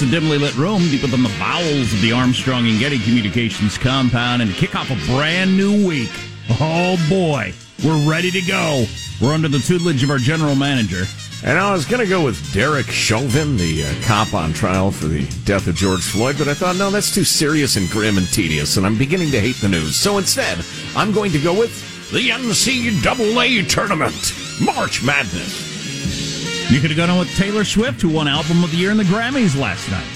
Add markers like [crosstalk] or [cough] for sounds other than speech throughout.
It's a dimly lit room deep within the bowels of the Armstrong and Getty Communications compound and kick off a brand new week. Oh boy, we're ready to go. We're under the tutelage of our general manager. And I was going to go with Derek Chauvin, the uh, cop on trial for the death of George Floyd, but I thought, no, that's too serious and grim and tedious, and I'm beginning to hate the news. So instead, I'm going to go with the NCAA tournament, March Madness. You could have gone on with Taylor Swift, who won Album of the Year in the Grammys last night.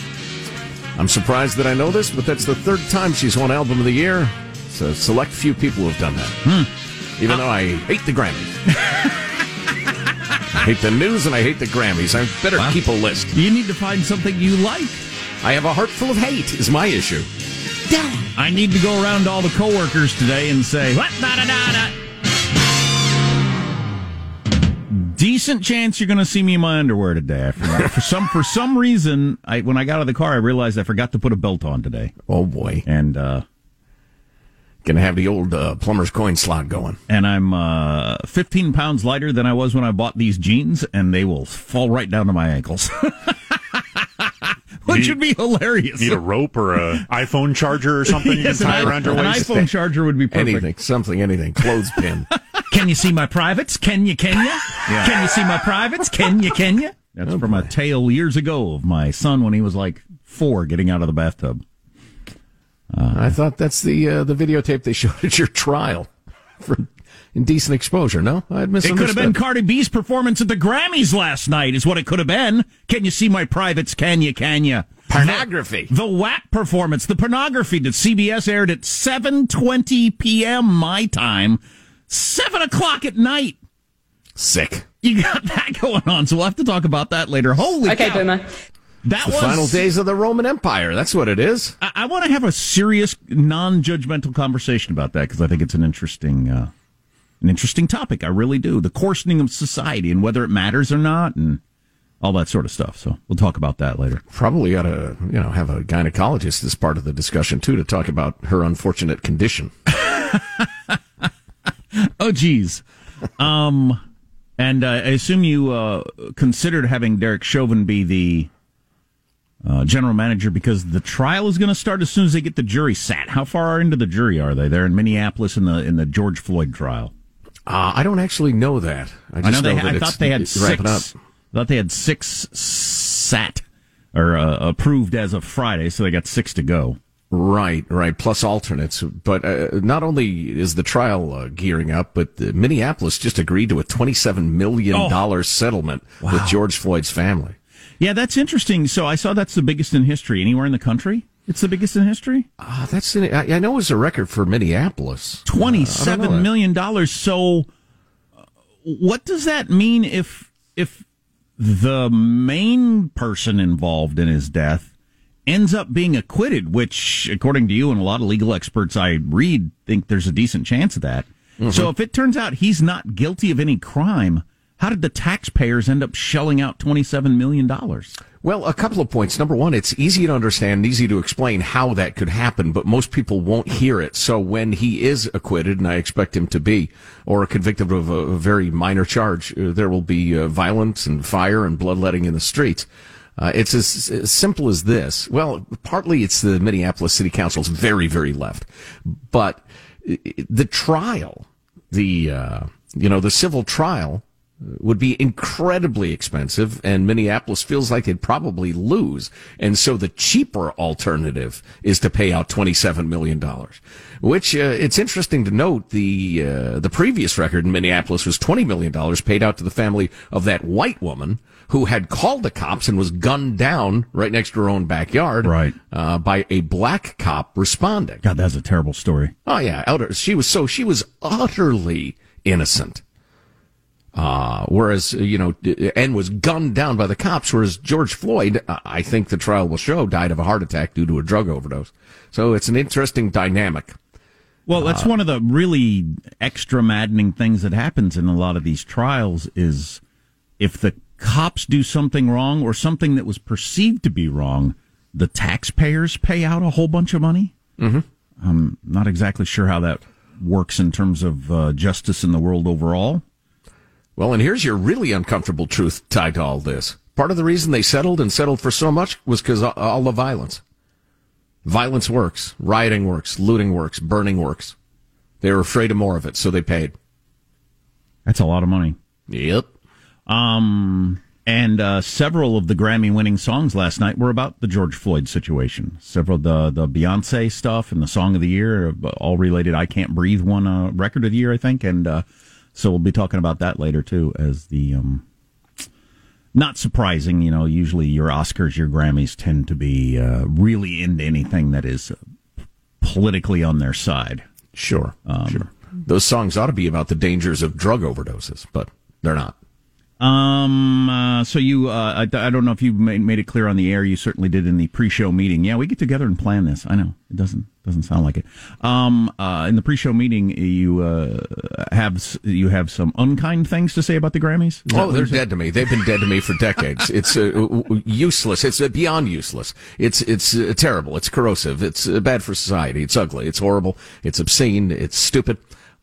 I'm surprised that I know this, but that's the third time she's won Album of the Year. It's a select few people who have done that. Hmm. Even though I hate the Grammys. [laughs] I hate the news and I hate the Grammys. I better Well. keep a list. You need to find something you like. I have a heart full of hate, is my issue. I need to go around to all the coworkers today and say, what? Da, da, da, da. Decent chance you're going to see me in my underwear today. I forgot. for some for some reason, I when I got out of the car, I realized I forgot to put a belt on today, Oh boy. and uh, Gonna have the old uh, plumber's coin slot going. and I'm uh, 15 pounds lighter than I was when I bought these jeans, and they will fall right down to my ankles, [laughs] which would be hilarious. Need a rope or a iPhone charger or something [laughs] you can tie an, around your waist. an iPhone charger would be perfect. Anything, something, anything. Clothespin. [laughs] Can you see my privates? Can you? Can you? Can you see my privates? Can you? Can you? That's from a tale years ago of my son when he was like four, getting out of the bathtub. I thought that's the uh, the videotape they showed at your trial [laughs] for indecent exposure. No, I had It misunderstood. could have been Cardi B's performance at the Grammys last night, is what it could have been. Can you see my privates? Can you? Can you? pornography. The WAP performance, the pornography that CBS aired at 7:20 p.m. my time, seven o'clock at night. Sick. You got [laughs] that going on, so we'll have to talk about that later. Holy Okay, cow. Boomer. That The was final days of the Roman Empire. That's what it is. I, I want to have a serious, non-judgmental conversation about that because I think it's an interesting, uh, an interesting topic. I really do. The coarsening of society and whether it matters or not, and all that sort of stuff. So we'll talk about that later. Probably ought to, you know, have a gynecologist as part of the discussion too to talk about her unfortunate condition. [laughs] [laughs] Oh, geez. Um, and uh, I assume you uh, considered having Derek Chauvin be the uh, general manager because the trial is going to start as soon as they get the jury sat. How far into the jury are they? They're in Minneapolis in the in the George Floyd trial. Uh, I don't actually know that. I I know they. that I thought they had six. up. I thought they had six sat or uh, approved as of Friday, so they got six to go. Right, right. Plus alternates. But uh, not only is the trial uh, gearing up, but uh, Minneapolis just agreed to a $27 million Oh. settlement with George Floyd's family. Yeah, that's interesting. So I saw that's the biggest in history. Anywhere in the country, it's the biggest in history. Ah, that's an, I, I know it's a record for Minneapolis. Uh, Twenty-seven million dollars. So, uh, what does that mean if if the main person involved in his death ends up being acquitted? Which, according to you and a lot of legal experts I read, think there's a decent chance of that. So, if it turns out he's not guilty of any crime, how did the taxpayers end up shelling out twenty-seven million dollars? Well, a couple of points. Number one, it's easy to understand, and easy to explain how that could happen, but most people won't hear it. So when he is acquitted, and I expect him to be, or convicted of a, a very minor charge, uh, there will be uh, violence and fire and bloodletting in the streets. Uh, it's as, as simple as this. Well, partly it's the Minneapolis City Council's very, very left, but the trial, the uh, you know the civil trial would be incredibly expensive, and Minneapolis feels like they'd probably lose. And so the cheaper alternative is to pay out $27 million. Which, uh, it's interesting to note, the, uh, the previous record in Minneapolis was $20 million paid out to the family of that white woman who had called the cops and was gunned down right next to her own backyard. Right. Uh, by a black cop responding. God, that's a terrible story. Oh yeah, utter. She was so she was utterly innocent. Uh, whereas you know, and was gunned down by the cops. Whereas George Floyd, uh, I think the trial will show, died of a heart attack due to a drug overdose. So it's an interesting dynamic. Well, that's one of the really extra maddening things that happens in a lot of these trials is if the cops do something wrong or something that was perceived to be wrong, the taxpayers pay out a whole bunch of money. Mm-hmm. I'm not exactly sure how that works in terms of uh, justice in the world overall. Well, and here's your really uncomfortable truth tied to all this. Part of the reason they settled and settled for so much was because all the violence. Violence works, rioting works, looting works, burning works. They were afraid of more of it, so they paid. That's a lot of money. Yep. Um, and uh, several of the Grammy-winning songs last night were about the George Floyd situation. Several the the Beyonce stuff and the Song of the Year, uh, all related. I Can't Breathe won a Record of the Year, I think, and uh, so we'll be talking about that later too. As the um, not surprising, you know, usually your Oscars, your Grammys tend to be uh, really into anything that is politically on their side. Sure, um, sure. Those songs ought to be about the dangers of drug overdoses, but they're not. Um. Uh, so you, uh, I, I, don't know if you made, made it clear on the air. You certainly did in the pre-show meeting. Yeah, we get together and plan this. I know it doesn't doesn't sound like it. Um. Uh, in the pre-show meeting, you uh, have you have some unkind things to say about the Grammys. oh, they're dead to me. They've been dead to me for decades. [laughs] It's uh, useless. It's uh, beyond useless. It's it's uh, terrible. It's corrosive. It's uh, bad for society. It's ugly. It's horrible. It's obscene. It's stupid.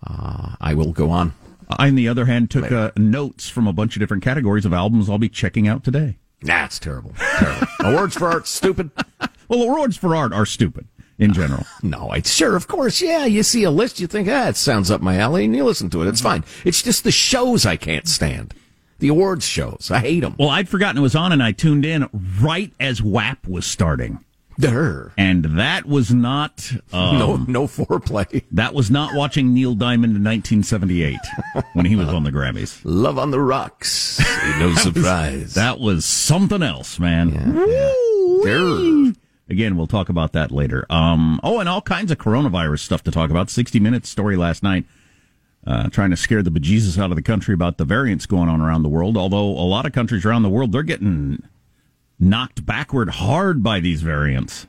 Uh, I will go on. I, on the other hand, took uh, notes from a bunch of different categories of albums I'll be checking out today. That's terrible. terrible. [laughs] awards for art, stupid. [laughs] Well, awards for art are stupid in general. [laughs] no, it's sure, of course. Yeah, you see a list, you think, ah, it sounds up my alley, and you listen to it. It's fine. It's just the shows I can't stand. The awards shows. I hate them. Well, I'd forgotten it was on, and I tuned in right as WAP was starting. Durr. And that was not um, no no foreplay. [laughs] That was not watching Neil Diamond in 1978 when he was on the Grammys. Love on the Rocks, no [laughs] surprise. that was something else, man. Yeah, Again, we'll talk about that later. Um, oh, and all kinds of coronavirus stuff to talk about. 60 Minutes story last night. Uh, trying to scare the bejesus out of the country about the variants going on around the world. Although a lot of countries around the world, they're getting knocked backward hard by these variants.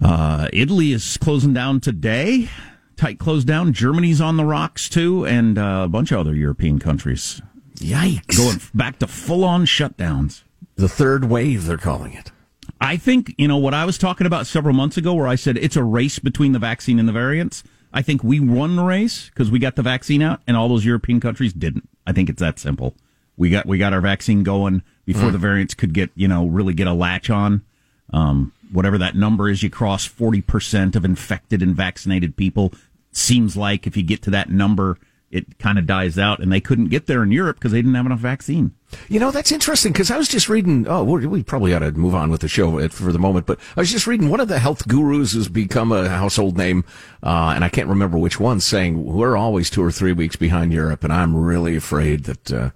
Uh, Italy is closing down today. Tight close down. Germany's on the rocks too, and uh, a bunch of other European countries. Yikes! Going back to full on shutdowns. The third wave, they're calling it. I think you know what I was talking about several months ago, where I said it's a race between the vaccine and the variants. I think we won the race because we got the vaccine out, and all those European countries didn't. I think it's that simple. We got we got our vaccine going before mm. the variants could get you know really get a latch on. Um, whatever that number is, you cross forty percent of infected and vaccinated people. Seems like if you get to that number, it kind of dies out, and they couldn't get there in Europe because they didn't have enough vaccine. You know, that's interesting because I was just reading. Oh, we probably ought to move on with the show for the moment, but I was just reading one of the health gurus has become a household name, uh, and I can't remember which one, saying we're always two or three weeks behind Europe, and I'm really afraid that. Uh,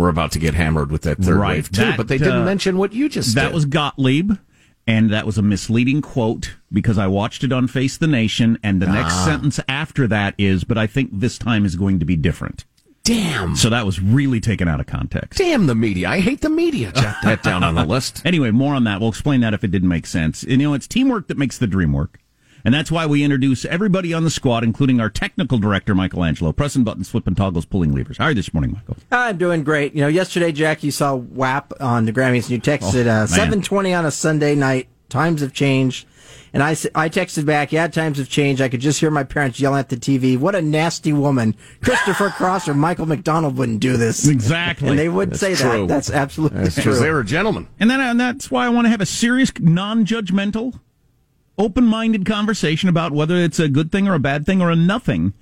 we're about to get hammered with that third right. wave too. That, but they didn't uh, mention what you just said. that did. was Gottlieb. And that was a misleading quote because I watched it on Face the Nation, and the ah. next sentence after that is, "But I think this time is going to be different." Damn. So that was really taken out of context. Damn the media. I hate the media. Jot that down on the [laughs] list. Anyway, more on that. We'll explain that if it didn't make sense. And, you know, it's teamwork that makes the dream work. And that's why we introduce everybody on the squad, including our technical director, Michael Angelo, pressing buttons, flipping toggles, pulling levers. How are you this morning, Michael? I'm doing great. You know, yesterday, Jack, you saw WAP on the Grammys, and you texted oh, uh, 720 on a Sunday night. Times have changed. And I, I texted back, yeah, times have changed. I could just hear my parents yelling at the TV. What a nasty woman. Christopher [laughs] Cross or Michael McDonald wouldn't do this. Exactly. And they would say true. that. That's absolutely that's true. They were gentlemen. And then and that's why I want to have a serious, non-judgmental open minded conversation about whether it's a good thing or a bad thing or a nothing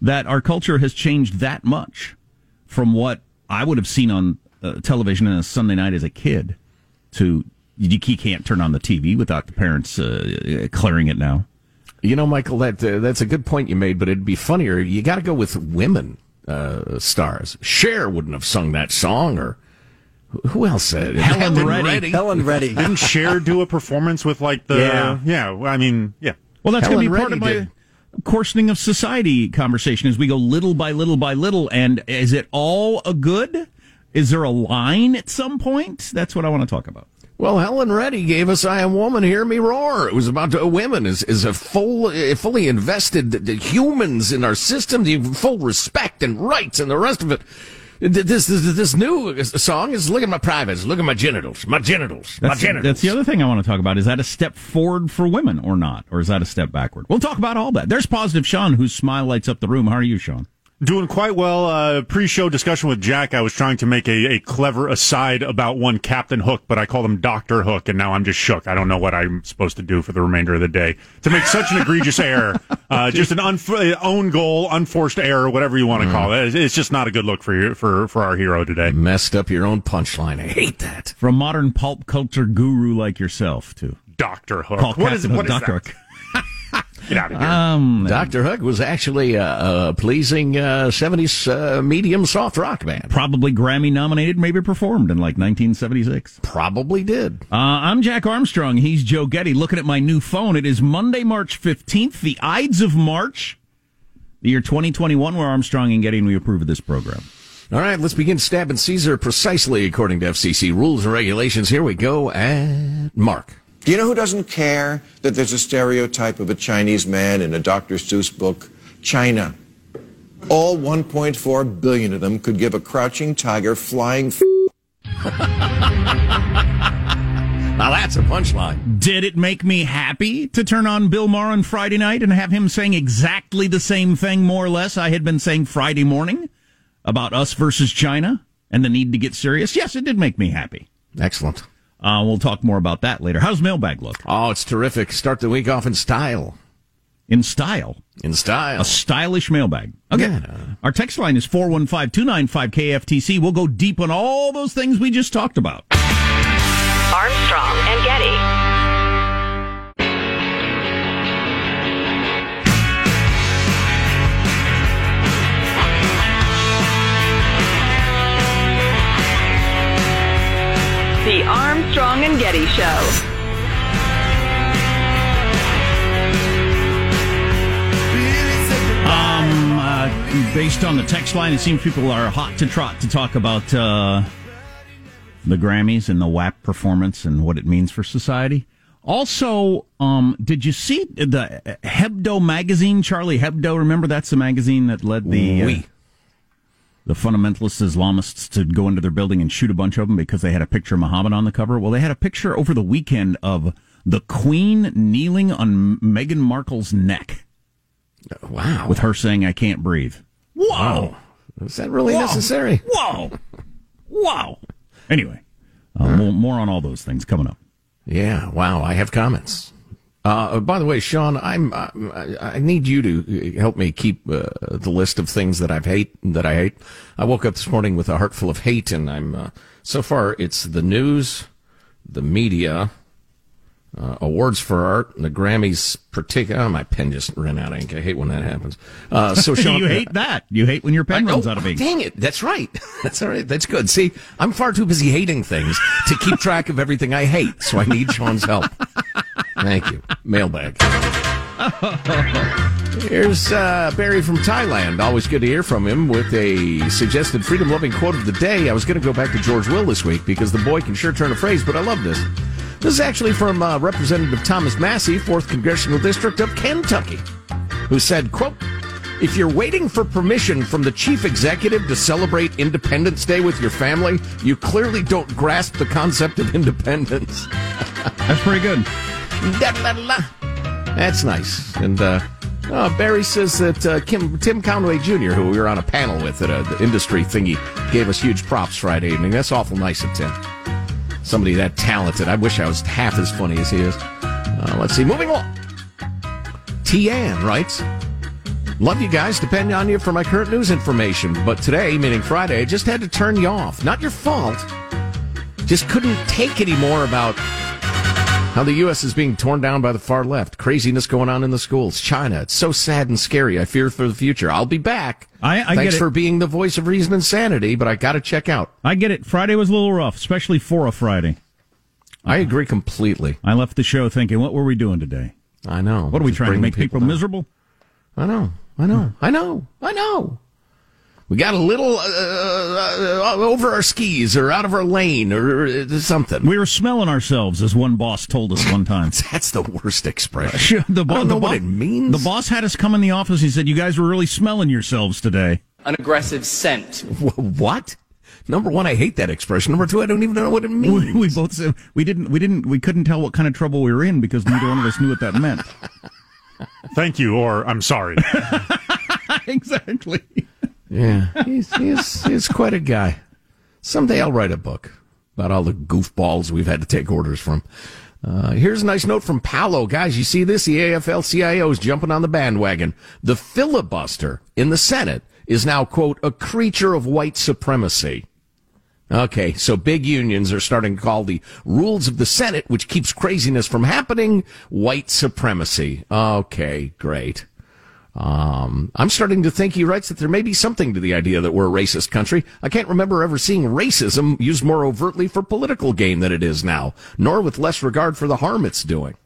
that our culture has changed that much from what I would have seen on uh, television on a Sunday night as a kid to you can't turn on the TV without the parents uh, clearing it now. You know, Michael, that uh, that's a good point you made, but it'd be funnier. You got to go with women uh, stars. Cher wouldn't have sung that song, or who else said it? Helen, Helen Reddy. Reddy. Helen Reddy. [laughs] Didn't Cher do a performance with like the? Yeah. Yeah. I mean, yeah. Well, that's going to be part of my did. coarsening of society conversation as we go little by little by little. And is it all a good? Is there a line at some point? That's what I want to talk about. Well, Helen Reddy gave us "I Am Woman, Hear Me Roar." It was about uh, women is is a full, uh, fully invested humans in our system, the full respect and rights and the rest of it. This, this this new song is look at my privates, look at my genitals, my genitals, my That's, genitals. that's the other thing I want to talk about. Is that a step forward for women or not? Or is that a step backward? We'll talk about all that. There's positive Sean, whose smile lights up the room. How are you, Sean? Doing quite well. Uh, pre-show discussion with Jack. I was trying to make a, a clever aside about one Captain Hook, but I called him Doctor Hook, and now I'm just shook. I don't know what I'm supposed to do for the remainder of the day to make such an egregious error. [laughs] Uh, just an unf- own goal, unforced error, whatever you want to call it. It's- It's just not a good look for you, for for our hero today. Messed up your own punchline. I hate that. From modern pulp culture guru like yourself, too. Doctor Hook. Paul What is Captain what Hook, is Dr. that? Hook. Get out of here. Um, Dr. Hook was actually a, a pleasing uh, 70s uh, medium soft rock band. probably Grammy nominated, maybe performed in like 1976. Probably did. Uh, I'm Jack Armstrong. He's Joe Getty. Looking at my new phone, it is Monday, March 15th, the Ides of March, the year 2021. We're Armstrong and Getty, and we approve of this program. All right, let's begin stabbing Caesar precisely according to FCC rules and regulations. Here we go at Mark. Do you know who doesn't care that there's a stereotype of a Chinese man in a Dr. Seuss book? China. All 1.4 billion of them could give a crouching tiger flying. F- [laughs] Now that's a punchline. Did it make me happy to turn on Bill Maher on Friday night and have him saying exactly the same thing, more or less, I had been saying Friday morning about us versus China and the need to get serious? Yes, it did make me happy. Excellent. Uh, we'll talk more about that later. How's mailbag look? Oh, it's terrific. Start the week off in style. In style. In style. A stylish mailbag. Okay. Yeah. Our text line is 415 295 KFTC. We'll go deep on all those things we just talked about. Armstrong and Getty. The Armstrong and Getty Show. Um, uh, based on the text line, it seems people are hot to trot to talk about uh, the Grammys and the WAP performance and what it means for society. Also, um, did you see the Hebdo magazine? Charlie Hebdo, remember that's the magazine that led the uh, Oui. The fundamentalist Islamists to go into their building and shoot a bunch of them because they had a picture of Muhammad on the cover. Well, they had a picture over the weekend of the Queen kneeling on Meghan Markle's neck Wow. with her saying, "I can't breathe." Whoa! Is that really Whoa. necessary? Whoa! wow. Anyway, uh, more, more on all those things coming up. Yeah. Wow. I have comments. Uh, by the way, Sean, I'm I I need you to help me keep uh, the list of things that I've hate that I hate. I woke up this morning with a heart full of hate, and I'm uh, so far it's the news, the media, uh, awards for art, and the Grammys. Particular, oh, my pen just ran out of ink. I hate when that happens. Uh, so [laughs] Sean, you hate that. You hate when your pen I- runs oh, out of ink. Dang it. That's right. [laughs] That's all right. That's good. See, I'm far too busy hating things to keep track of everything I hate, so I need Sean's help. [laughs] Thank you. Mailbag. Here's uh, Barry from Thailand. Always good to hear from him with a suggested freedom loving quote of the day. I was going to go back to George Will this week because the boy can sure turn a phrase, but I love this. This is actually from uh, Representative Thomas Massie, 4th Congressional District of Kentucky, who said, quote, if you're waiting for permission from the chief executive to celebrate Independence Day with your family, you clearly don't grasp the concept of independence. That's pretty good. That's nice. And uh, uh, Barry says that uh, Kim, Tim Conway Jr., who we were on a panel with at a, the industry thingy, gave us huge props Friday evening. That's awful nice of Tim. Somebody that talented. I wish I was half as funny as he is. Uh, let's see. Moving on. Tian writes, Love you guys. Depend on you for my current news information. But today, meaning Friday, I just had to turn you off. Not your fault. Just couldn't take any more about how the U.S. is being torn down by the far left. Craziness going on in the schools. China. It's so sad and scary. I fear for the future. I'll be back. I- I Thanks get it. for being the voice of reason and sanity, but I got to check out. I get it. Friday was a little rough, especially for a Friday. I agree completely. I left the show thinking, what were we doing today? I know. What are we Just trying to make people, down. miserable? I know. I know. I know. I know. We got a little uh, uh, over our skis or out of our lane or uh, something. We were smelling ourselves, as one boss told us one time. [laughs] That's the worst expression. [laughs] the, I don't the know what bo- it means. The boss had us come in the office. He said, "You guys were really smelling yourselves today." an aggressive scent. What? Number one, I hate that expression. Number two, I don't even know what it means. We, we both said we didn't. We didn't. We couldn't tell what kind of trouble we were in because neither one of us knew what that meant. [laughs] Thank you, or I'm sorry. exactly. Yeah, he's, he's, he's quite a guy. Someday I'll write a book about all the goofballs we've had to take orders from. Uh, here's a nice note from Paolo. Guys, you see this? The AFL CIO is jumping on the bandwagon. The filibuster in the Senate is now, quote, a creature of white supremacy. Okay, so big unions are starting to call the rules of the Senate, which keeps craziness from happening, white supremacy. Okay, great. Um, I'm starting to think he writes that there may be something to the idea that we're a racist country. I can't remember ever seeing racism used more overtly for political gain than it is now, nor with less regard for the harm it's doing.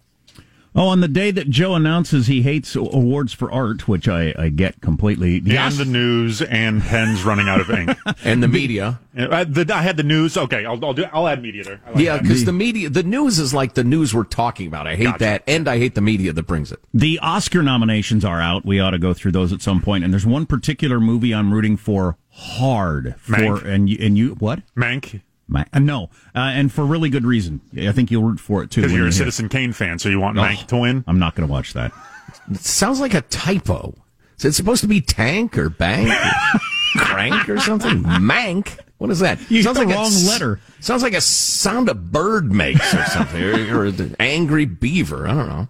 Oh, on the day that Joe announces he hates awards for art, which I, I get completely. The and the news and pens running out of ink. [laughs] and the media. Uh, the, I had the news. Okay, I'll, I'll do. I'll add media there. Like yeah, because the media, the news is like the news we're talking about. I hate gotcha. that, and I hate the media that brings it. The Oscar nominations are out. We ought to go through those at some point. And there's one particular movie I'm rooting for hard for, Mank. and you, and you what? Mank. Uh, no, uh, and for really good reason. I think you'll root for it too. Because you're a Citizen Kane fan, so you want oh, Mank to win. I'm not going to watch that. It sounds like a typo. Is it supposed to be tank or bank, or [laughs] crank or something? Mank. What is that? You sounds like the wrong a, letter. Sounds like a sound a bird makes or [laughs] something, or, or an angry beaver. I don't know.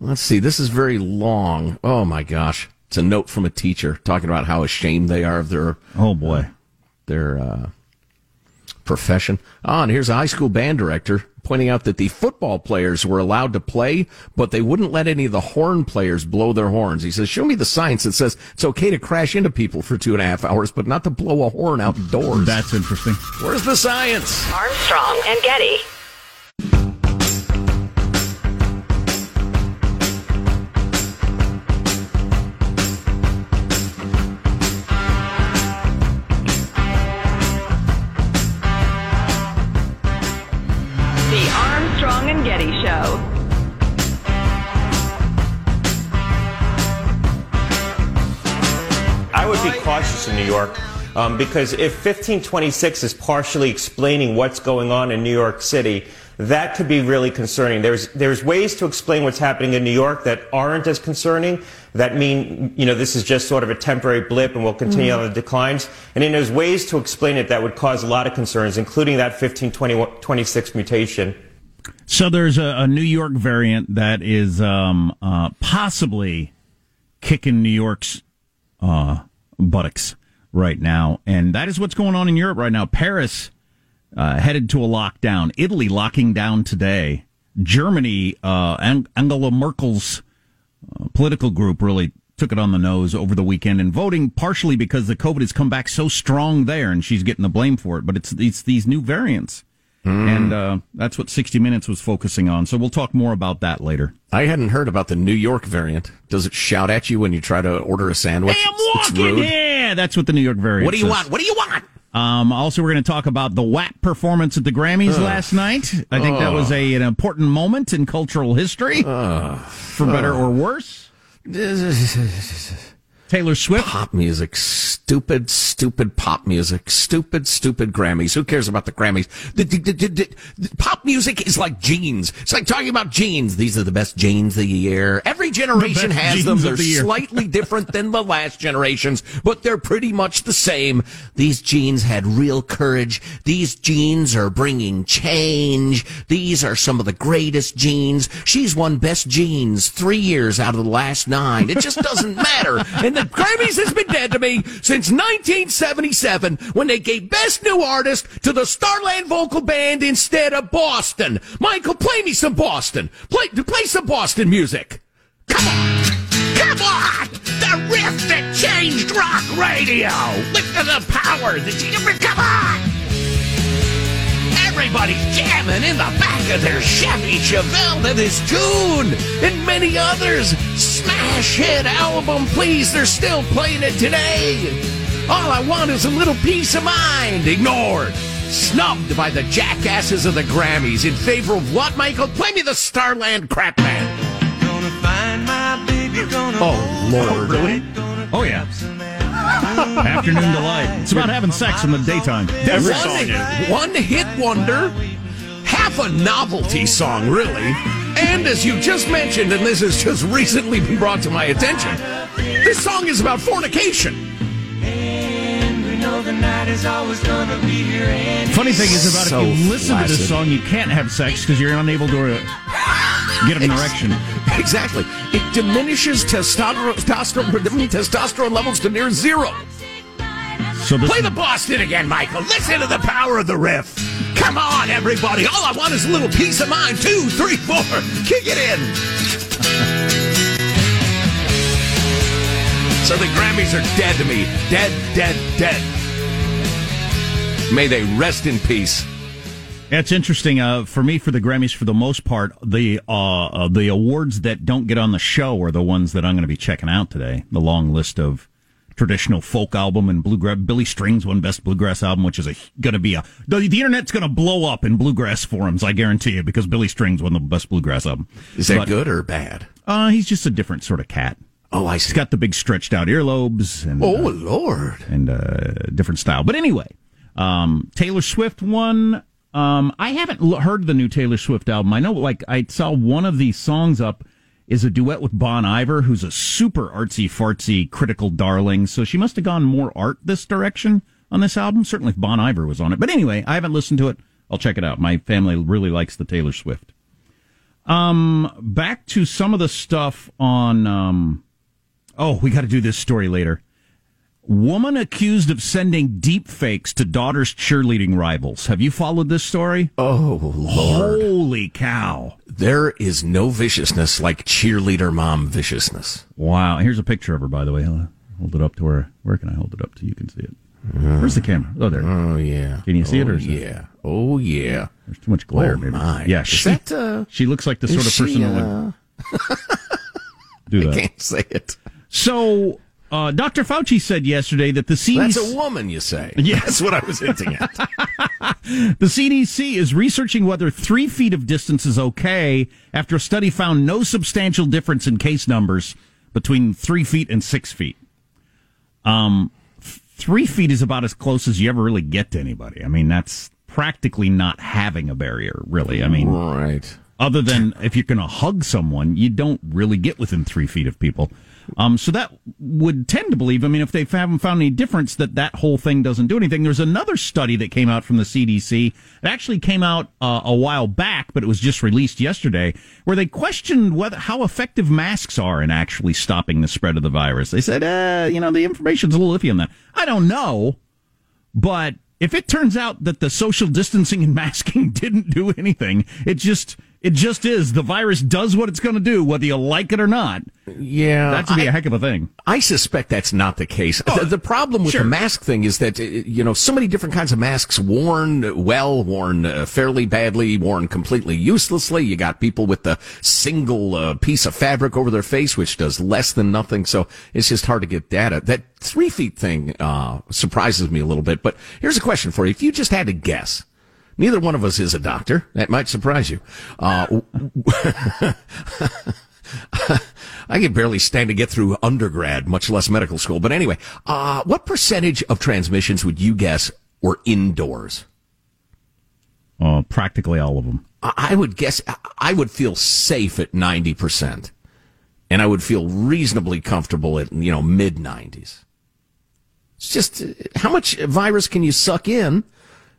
Let's see. This is very long. Oh my gosh! It's a note from a teacher talking about how ashamed they are of their. Oh boy. Their. Uh, profession. Ah, and here's a high school band director pointing out that the football players were allowed to play, but they wouldn't let any of the horn players blow their horns. He says, show me the science that says it's okay to crash into people for two and a half hours, but not to blow a horn outdoors. That's interesting. Where's the science? Armstrong and Getty. New York um, because if 1526 is partially explaining what's going on in New York City, that could be really concerning. There's, there's ways to explain what's happening in New York that aren't as concerning, that mean, you know, this is just sort of a temporary blip and will continue mm-hmm. on the declines. And then there's ways to explain it that would cause a lot of concerns, including that 1526 mutation. So there's a, a New York variant that is um, uh, possibly kicking New York's uh, buttocks right now. And that is what's going on in Europe right now. Paris uh, headed to a lockdown. Italy locking down today. Germany, uh, Angela Merkel's uh, political group really took it on the nose over the weekend and voting partially because the COVID has come back so strong there and she's getting the blame for it. But it's, it's these new variants. Mm. And uh, that's what 60 Minutes was focusing on. So we'll talk more about that later. I hadn't heard about the New York variant. Does it shout at you when you try to order a sandwich? Hey, I'm walking. Yeah, that's what the New York variant. What do you says. want? What do you want? Um, also, we're going to talk about the WAP performance at the Grammys last night. I think that was a, an important moment in cultural history, for better or worse. [laughs] Taylor Swift. Pop music. Stupid, stupid pop music. Stupid, stupid Grammys. Who cares about the Grammys? The, the, the, pop music is like jeans. It's like talking about jeans. These are the best jeans of the year. Every generation has them. They're the slightly different than the last generations, but they're pretty much the same. These jeans had real courage. These jeans are bringing change. These are some of the greatest jeans. She's won best jeans three years out of the last nine. It just doesn't matter. [laughs] And the Grammys has been dead to me since 1977 when they gave Best New Artist to the Starland Vocal Band instead of Boston. Michael, play me some Boston. Play, play some Boston music. Come on. Come on! The riff that changed rock radio! Lift to the power that you... Come on! Everybody's jamming in the back of their Chevy Chevelle to this tune and many others. Smash hit album, please. They're still playing it today. All I want is a little peace of mind. Ignored. Snubbed by the jackasses of the Grammys in favor of what, Michael? Play me the Starland crap band. Oh, Lord. Really? Oh, yeah. [laughs] Afternoon delight. It's about having sex in the daytime. Every song is. one hit wonder, half a novelty song, really. And as you just mentioned, and this has just recently been brought to my attention, this song is about fornication. Funny thing is about So if you listen to this song, you can't have sex because you're unable to uh, get an erection. Exactly. It diminishes testosterone, testosterone, testosterone levels to near zero. So Play the Boston again, Michael. Listen to the power of the riff. Come on, everybody. All I want is a little peace of mind. Two, three, four. Kick it in. so the Grammys are dead to me. Dead, dead, dead. May they rest in peace. That's interesting uh, for me for the Grammys. For the most part, the uh, uh, the awards that don't get on the show are the ones that I'm going to be checking out today. The long list of traditional folk album and bluegrass. Billy Strings won best bluegrass album, which is going to be a the, the internet's going to blow up in bluegrass forums. I guarantee you because Billy Strings won the best bluegrass album. Is that But, good or bad? Uh, he's just a different sort of cat. Oh, I He's see. got the big stretched out earlobes and Oh, uh, Lord. and uh, different style. But anyway, um, Taylor Swift won. Um, I haven't l- heard the new Taylor Swift album. I know, like, I saw one of these songs up is a duet with Bon Iver, who's a super artsy fartsy critical darling. So she must have gone more art this direction on this album. Certainly, if Bon Iver was on it. But anyway, I haven't listened to it. I'll check it out. My family really likes the Taylor Swift. Um, back to some of the stuff on. Um, oh, we got to do this story later. Woman accused of sending deep fakes to daughter's cheerleading rivals. Have you followed this story? Oh, Lord. Holy cow. There is no viciousness like cheerleader mom viciousness. Wow. Here's a picture of her, by the way. I'll hold it up to where, where can I hold it up to? You can see it. Where's the camera? Oh, there. Oh, yeah. Can you see it oh, or is it- yeah. Oh, yeah. There's too much glare, Oh, maybe. my. Yeah, she, that, uh, she looks like the sort of person she, who uh, would [laughs] do that. I Can't say it. So, uh, Dr. Fauci said yesterday that the CDC. That's a woman, you say. Yes. That's what I was hinting at. [laughs] The CDC is researching whether three feet of distance is okay after a study found no substantial difference in case numbers between three feet and six feet. Um, th- three feet is about as close as you ever really get to anybody. I mean, that's practically not having a barrier, really. I mean, right. other than if you're going to hug someone, you don't really get within three feet of people. Um, so that would tend to believe. I mean, if they haven't found any difference, that that whole thing doesn't do anything. There's another study that came out from the CDC. It actually came out uh, a while back, but it was just released yesterday, where they questioned whether how effective masks are in actually stopping the spread of the virus. They said, uh, you know, the information's a little iffy on that. I don't know, but if it turns out that the social distancing and [laughs] masking didn't do anything, it just it just is. The virus does what it's going to do, whether you like it or not. Yeah. That would be I- a heck of a thing. I suspect that's not the case. the, the problem with sure. the mask thing is that, uh, you know, so many different kinds of masks worn well, worn uh, fairly badly, worn completely uselessly. You got people with the single uh, piece of fabric over their face, which does less than nothing. So it's just hard to get data. That three feet thing uh, surprises me a little bit. But here's a question for you. If you just had to guess, neither one of us is a doctor. That might surprise you. Uh, [laughs] I can barely stand to get through undergrad, much less medical school. But anyway, uh, what percentage of transmissions would you guess were indoors? Uh, practically all of them. I would guess I would feel safe at 90%. And I would feel reasonably comfortable at, you know, mid 90s. It's just, uh, how much virus can you suck in,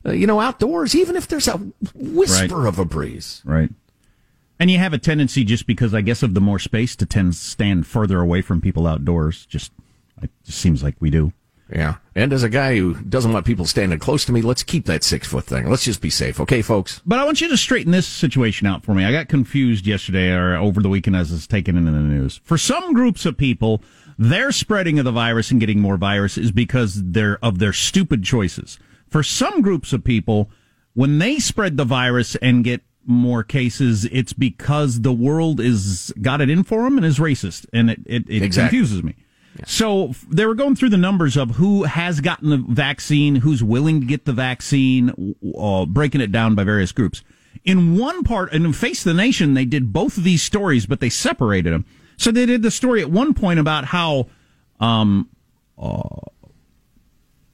uh, you know, outdoors, even if there's a whisper Right. of a breeze? Right. And you have a tendency, just because I guess of the more space, to tend to stand further away from people outdoors. Just it just seems like we do. Yeah. And as a guy who doesn't want people standing close to me, let's keep that six foot thing. Let's just be safe. Okay, folks? But I want you to straighten this situation out for me. I got confused yesterday or over the weekend as it's taken into the news. For some groups of people, their spreading of the virus and getting more virus is because they're of their stupid choices. For some groups of people, when they spread the virus and get more cases, it's because the world is got it in for them and is racist, and it it, it Exactly. confuses me. So they were going through the numbers of who has gotten the vaccine, who's willing to get the vaccine, uh, breaking it down by various groups. In one part, and in Face the Nation, they did both of these stories, but they separated them. So they did the story at one point about how um, uh,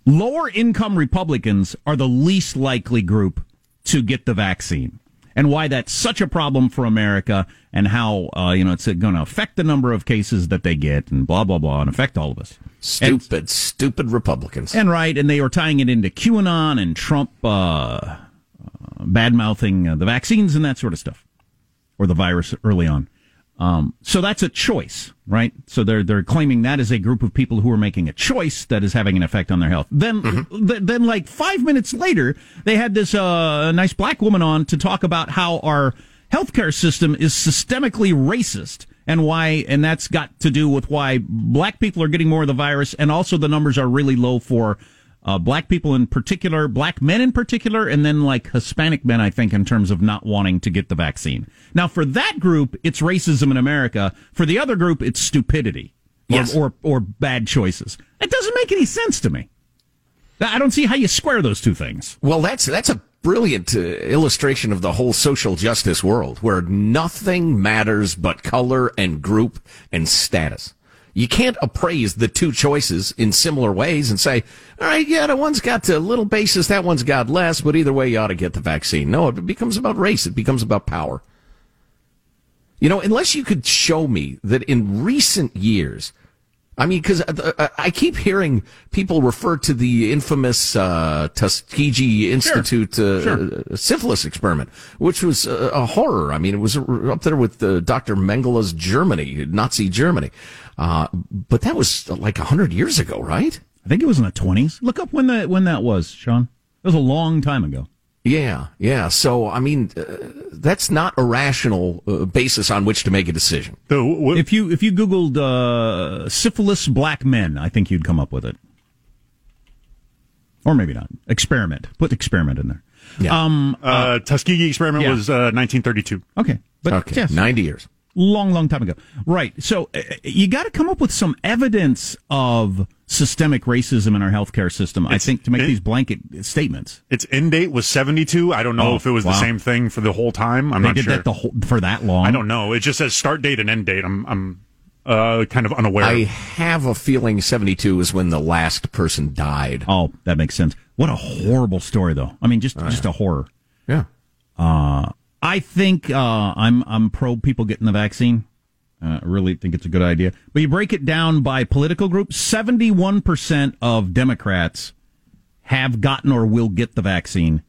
lower income Republicans are the least likely group to get the vaccine. And why that's such a problem for America, and how uh, you know it's going to affect the number of cases that they get, and blah blah blah, and affect all of us. Stupid, and, stupid Republicans. And right, and they were tying it into QAnon and Trump uh, uh, bad mouthing uh, the vaccines and that sort of stuff, or the virus early on. Um, so that's a choice, right? So they're they're claiming that is a group of people who are making a choice that is having an effect on their health. Then mm-hmm. th- then like five minutes later, they had this uh, nice black woman on to talk about how our healthcare system is systemically racist and why and that's got to do with why black people are getting more of the virus and also the numbers are really low for uh, black people in particular, black men in particular, and then like Hispanic men, I think, in terms of not wanting to get the vaccine. Now, for that group, it's racism in America. For the other group, it's stupidity or, yes. or, or bad choices. It doesn't make any sense to me. I don't see how you square those two things. Well, that's that's a brilliant uh, illustration of the whole social justice world, where nothing matters but color and group and status. You can't appraise the two choices in similar ways and say, all right, yeah, the one's got a little basis, that one's got less, but either way, you ought to get the vaccine. No, it becomes about race. It becomes about power. You know, unless you could show me that in recent years, I mean, because uh, uh, I keep hearing people refer to the infamous uh, Tuskegee Institute sure. Uh, sure. syphilis experiment, which was a, a, horror. I mean, it was up there with uh, Dr. Mengele's Germany, Nazi Germany. Uh, but that was like a hundred years ago, right? I think it was in the twenties. Look up when that when that was, Sean. It was a long time ago. Yeah, yeah. So, I mean, uh, that's not a rational uh, basis on which to make a decision. So, if you if you googled uh, syphilis black men, I think you'd come up with it, or maybe not. Experiment. Put experiment in there. Yeah. Um, uh, Tuskegee experiment yeah. was 1932. Uh, okay, but okay, yes. ninety years long, long time ago. Right. So uh, you got to come up with some evidence of systemic racism in our healthcare system. It's, I think to make it, these blanket statements. Its end date was seventy two. I don't know oh, if it was wow. the same thing for the whole time. I'm they not did sure. That the whole, for that long. I don't know. It just says start date and end date. I'm I'm uh, kind of unaware. I have a feeling seventy two is when the last person died. Oh, that makes sense. What a horrible story, though. I mean, just oh, just yeah. a horror. Yeah. Uh, I think uh, I'm I'm pro people getting the vaccine. Uh, I really think it's a good idea. But you break it down by political group. Seventy-one percent of Democrats have gotten or will get the vaccine.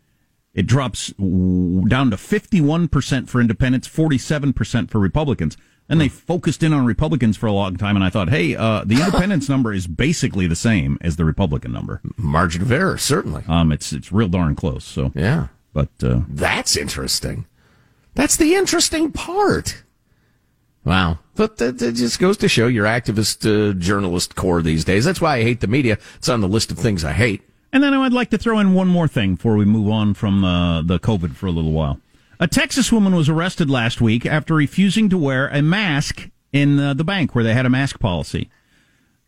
It drops down to fifty-one percent for independents, forty-seven percent for Republicans. And they focused in on Republicans for a long time, and I thought, hey, uh, the independents [laughs] number is basically the same as the Republican number. Margin of error, certainly. Um, it's it's real darn close. So yeah, but uh, that's interesting. That's the interesting part. Wow. But that, just goes to show your activist uh, journalist core these days. That's why I hate the media. It's on the list of things I hate. And then I'd like to throw in one more thing before we move on from uh, the COVID for a little while. A Texas woman was arrested last week after refusing to wear a mask in uh, the bank where they had a mask policy.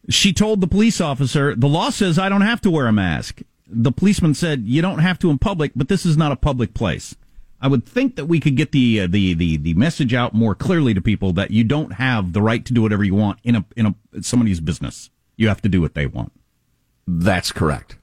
She told the police officer, The law says I don't have to wear a mask. The policeman said, You don't have to in public, but this is not a public place. I would think that we could get the, uh, the the the message out more clearly to people that you don't have the right to do whatever you want in a in a somebody's business. You have to do what they want. That's correct.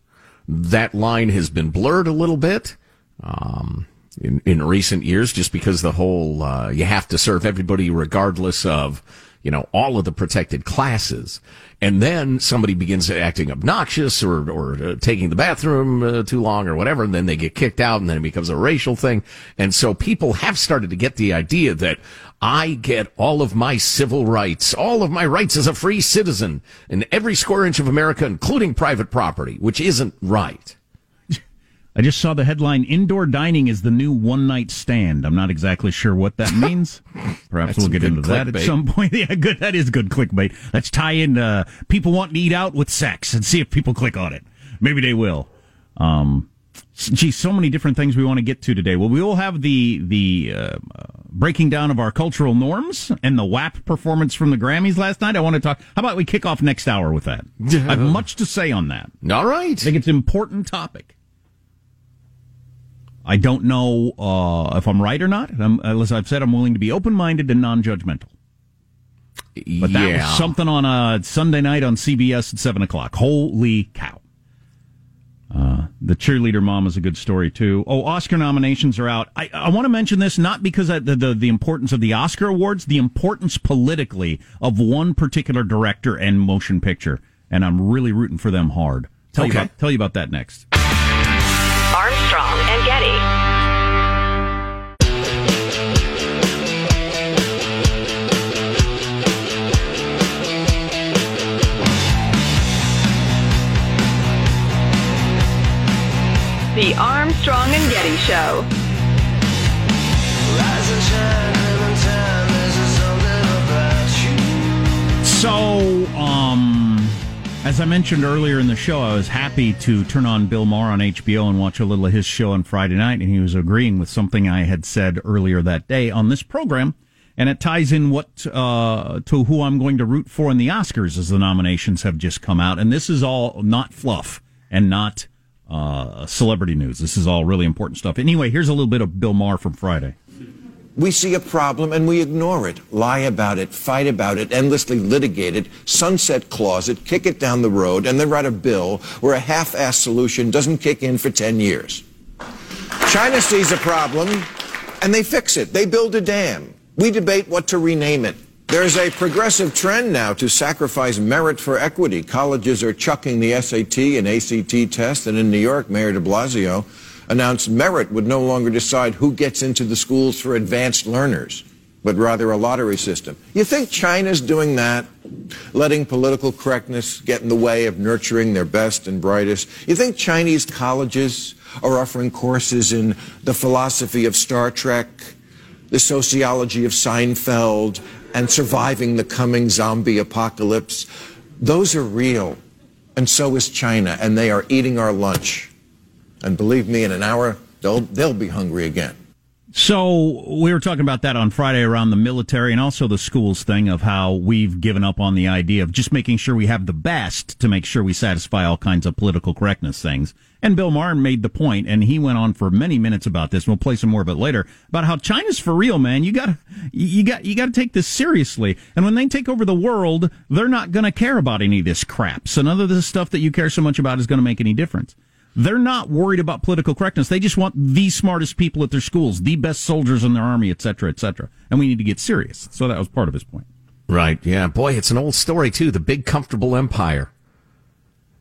That line has been blurred a little bit um, in in recent years, just because the whole uh, you have to serve everybody regardless of you know, all of the protected classes. And then somebody begins acting obnoxious or, or uh, taking the bathroom uh, too long or whatever, and then they get kicked out and then it becomes a racial thing. And so people have started to get the idea that I get all of my civil rights, all of my rights as a free citizen in every square inch of America, including private property, which isn't right. I just saw the headline Indoor dining is the new one night stand. I'm not exactly sure what that [laughs] means. Perhaps we'll get into that at some point. [laughs] Yeah, good. That is good clickbait. Let's tie in uh, people wanting to eat out with sex and see if people click on it. Maybe they will. Um, geez, so many different things we want to get to today. Well, we will have the the uh, uh, breaking down of our cultural norms and the WAP performance from the Grammys last night. I want to talk. How about we kick off next hour with that? [laughs] I have much to say on that. All right. I think it's an important topic. I don't know uh, if I'm right or not. I'm, as I've said, I'm willing to be open minded and non judgmental. But that yeah. was something on a Sunday night on CBS at 7 o'clock. Holy cow. Uh, the cheerleader mom is a good story too. Oh, Oscar nominations are out. I, I want to mention this not because of the, the the importance of the Oscar awards, the importance politically of one particular director and motion picture, and I'm really rooting for them hard. Tell you Okay. about, tell you about that next. The Armstrong and Getty Show. So, um, as I mentioned earlier in the show, I was happy to turn on Bill Maher on HBO and watch a little of his show on Friday night, and he was agreeing with something I had said earlier that day on this program, and it ties in what uh, to who I'm going to root for in the Oscars as the nominations have just come out, and this is all not fluff and not uh, celebrity news. This is all really important stuff. Anyway, here's a little bit of Bill Maher from Friday. We see a problem and we ignore it, lie about it, fight about it, endlessly litigate it, sunset clause it, kick it down the road, and then write a bill where a half-assed solution doesn't kick in for 10 years. China sees a problem and they fix it. They build a dam. We debate what to rename it. There's a progressive trend now to sacrifice merit for equity. Colleges are chucking the SAT and ACT test, and in New York, Mayor de Blasio announced merit would no longer decide who gets into the schools for advanced learners, but rather a lottery system. You think China's doing that? Letting political correctness get in the way of nurturing their best and brightest? You think Chinese colleges are offering courses in the philosophy of Star Trek, the sociology of Seinfeld, and surviving the coming zombie apocalypse? Those are real. And so is China, and they are eating our lunch. And believe me, in an hour, they'll, they'll be hungry again. So we were talking about that on Friday around the military and also the schools thing of how we've given up on the idea of just making sure we have the best to make sure we satisfy all kinds of political correctness things. And Bill Maher made the point, and he went on for many minutes about this. We'll play some more of it later about how China's for real, man. You got you got you got to take this seriously. And when they take over the world, they're not going to care about any of this crap. So none of this stuff that you care so much about is going to make any difference. They're not worried about political correctness. They just want the smartest people at their schools, the best soldiers in their army, et cetera, et cetera. And we need to get serious. So that was part of his point. Right. Yeah. Boy, it's an old story too. The big comfortable empire.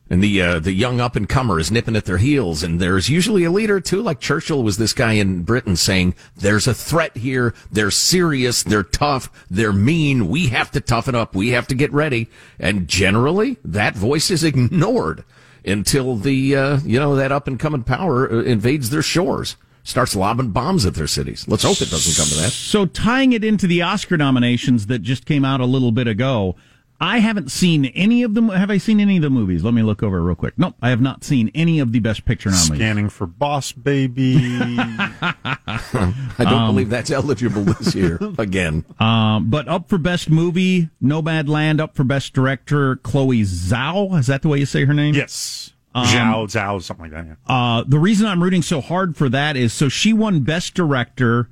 And the uh, the young up and comer is nipping at their heels, and there's usually a leader too. Like Churchill was this guy in Britain saying, "There's a threat here. They're serious. They're tough. They're mean. We have to toughen up. We have to get ready." And generally, that voice is ignored until the uh, you know that up and coming power uh, invades their shores, starts lobbing bombs at their cities. Let's hope it doesn't come to that. So tying it into the Oscar nominations that just came out a little bit ago, I haven't seen any of them. Have I seen any of the movies? Let me look over real quick. Nope, I have not seen any of the Best Picture nominees. Scanning for Boss Baby. [laughs] I don't believe that's eligible this year [laughs] again. Um, but up for Best Movie, Nomadland. Up for Best Director, Chloe Zhao. Is that the way you say her name? yes. Zhao, Zhao, something like that. Yeah. Uh, the reason I'm rooting so hard for that is so she won Best Director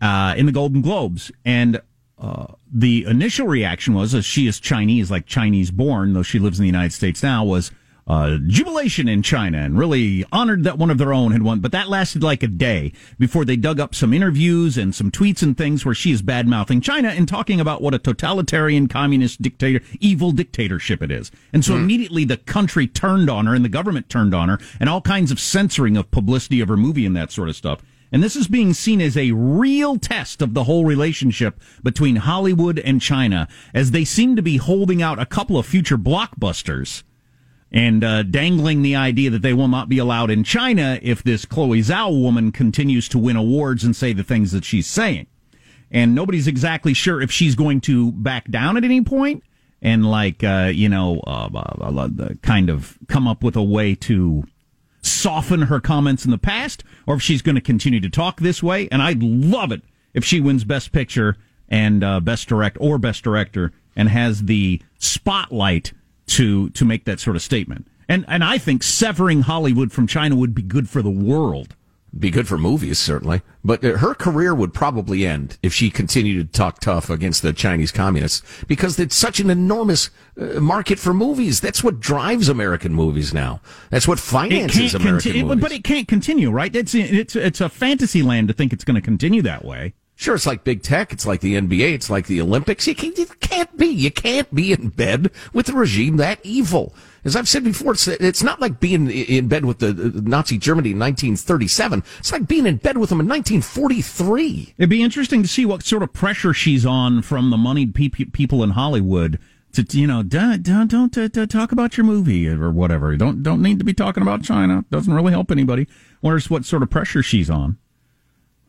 uh, in the Golden Globes, and uh, the initial reaction was, as she is Chinese, like Chinese born, though she lives in the United States now, was uh, jubilation in China and really honored that one of their own had won. But that lasted like a day before they dug up some interviews and some tweets and things where she is bad mouthing China and talking about what a totalitarian communist dictator, evil dictatorship it is. And so immediately the country turned on her and the government turned on her and all kinds of censoring of publicity of her movie and that sort of stuff. And this is being seen as a real test of the whole relationship between Hollywood and China as they seem to be holding out a couple of future blockbusters and uh, dangling the idea that they will not be allowed in China if this Chloe Zhao woman continues to win awards and say the things that she's saying. And nobody's exactly sure if she's going to back down at any point and, like, uh, you know, uh, uh, uh, kind of come up with a way to soften her comments in the past or if she's going to continue to talk this way. And I'd love it if she wins Best Picture and uh, Best Direct or Best Director and has the spotlight to to make that sort of statement. And and I think severing Hollywood from China would be good for the world. Be good for movies, certainly. But uh, her career would probably end if she continued to talk tough against the Chinese communists because it's such an enormous uh, market for movies. That's what drives American movies now. That's what finances American conti- movies. But it can't continue, right? It's it's it's a fantasy land to think it's going to continue that way. Sure, it's like big tech. It's like the NBA. It's like the Olympics. You can't, you can't be. You can't be in bed with a regime that evil. As I've said before, it's, it's not like being in bed with the Nazi Germany in 1937. It's like being in bed with them in 1943. It'd be interesting to see what sort of pressure she's on from the moneyed pe- people in Hollywood to, you know, don't don't, don't talk about your movie or whatever. Don't don't need to be talking about China. Doesn't really help anybody. Wonders what sort of pressure she's on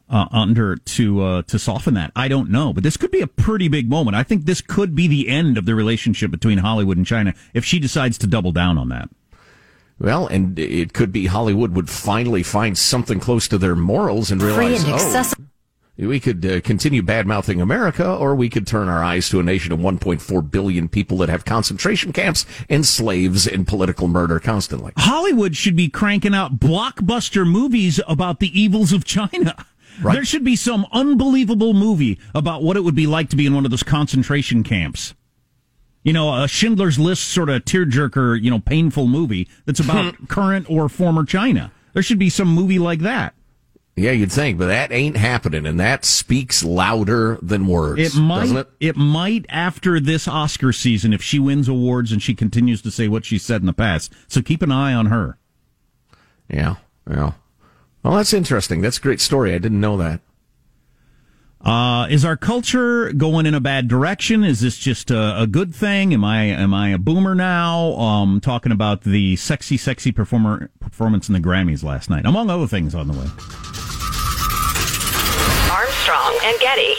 uh, under to uh, to soften that. I don't know, but this could be a pretty big moment. I think this could be the end of the relationship between Hollywood and China if she decides to double down on that. Well, and it could be Hollywood would finally find something close to their morals and realize, and oh, we could uh, continue bad mouthing America, or we could turn our eyes to a nation of 1.4 billion people that have concentration camps and slaves and political murder constantly. Hollywood should be cranking out blockbuster movies about the evils of China. [laughs] Right. There should be some unbelievable movie about what it would be like to be in one of those concentration camps. You know, a Schindler's List sort of tearjerker, you know, painful movie that's about hmm. current or former China. There should be some movie like that. Yeah, you'd think, but that ain't happening, and that speaks louder than words. It might. It? it? might after this Oscar season if she wins awards and she continues to say what she said in the past. So keep an eye on her. Yeah, yeah. Well, that's interesting. That's a great story. I didn't know that. Uh, is our culture going in a bad direction? Is this just a, a, good thing? Am I am I a boomer now? Um, talking about the sexy, sexy performer performance in the Grammys last night, among other things on the way. Armstrong and Getty.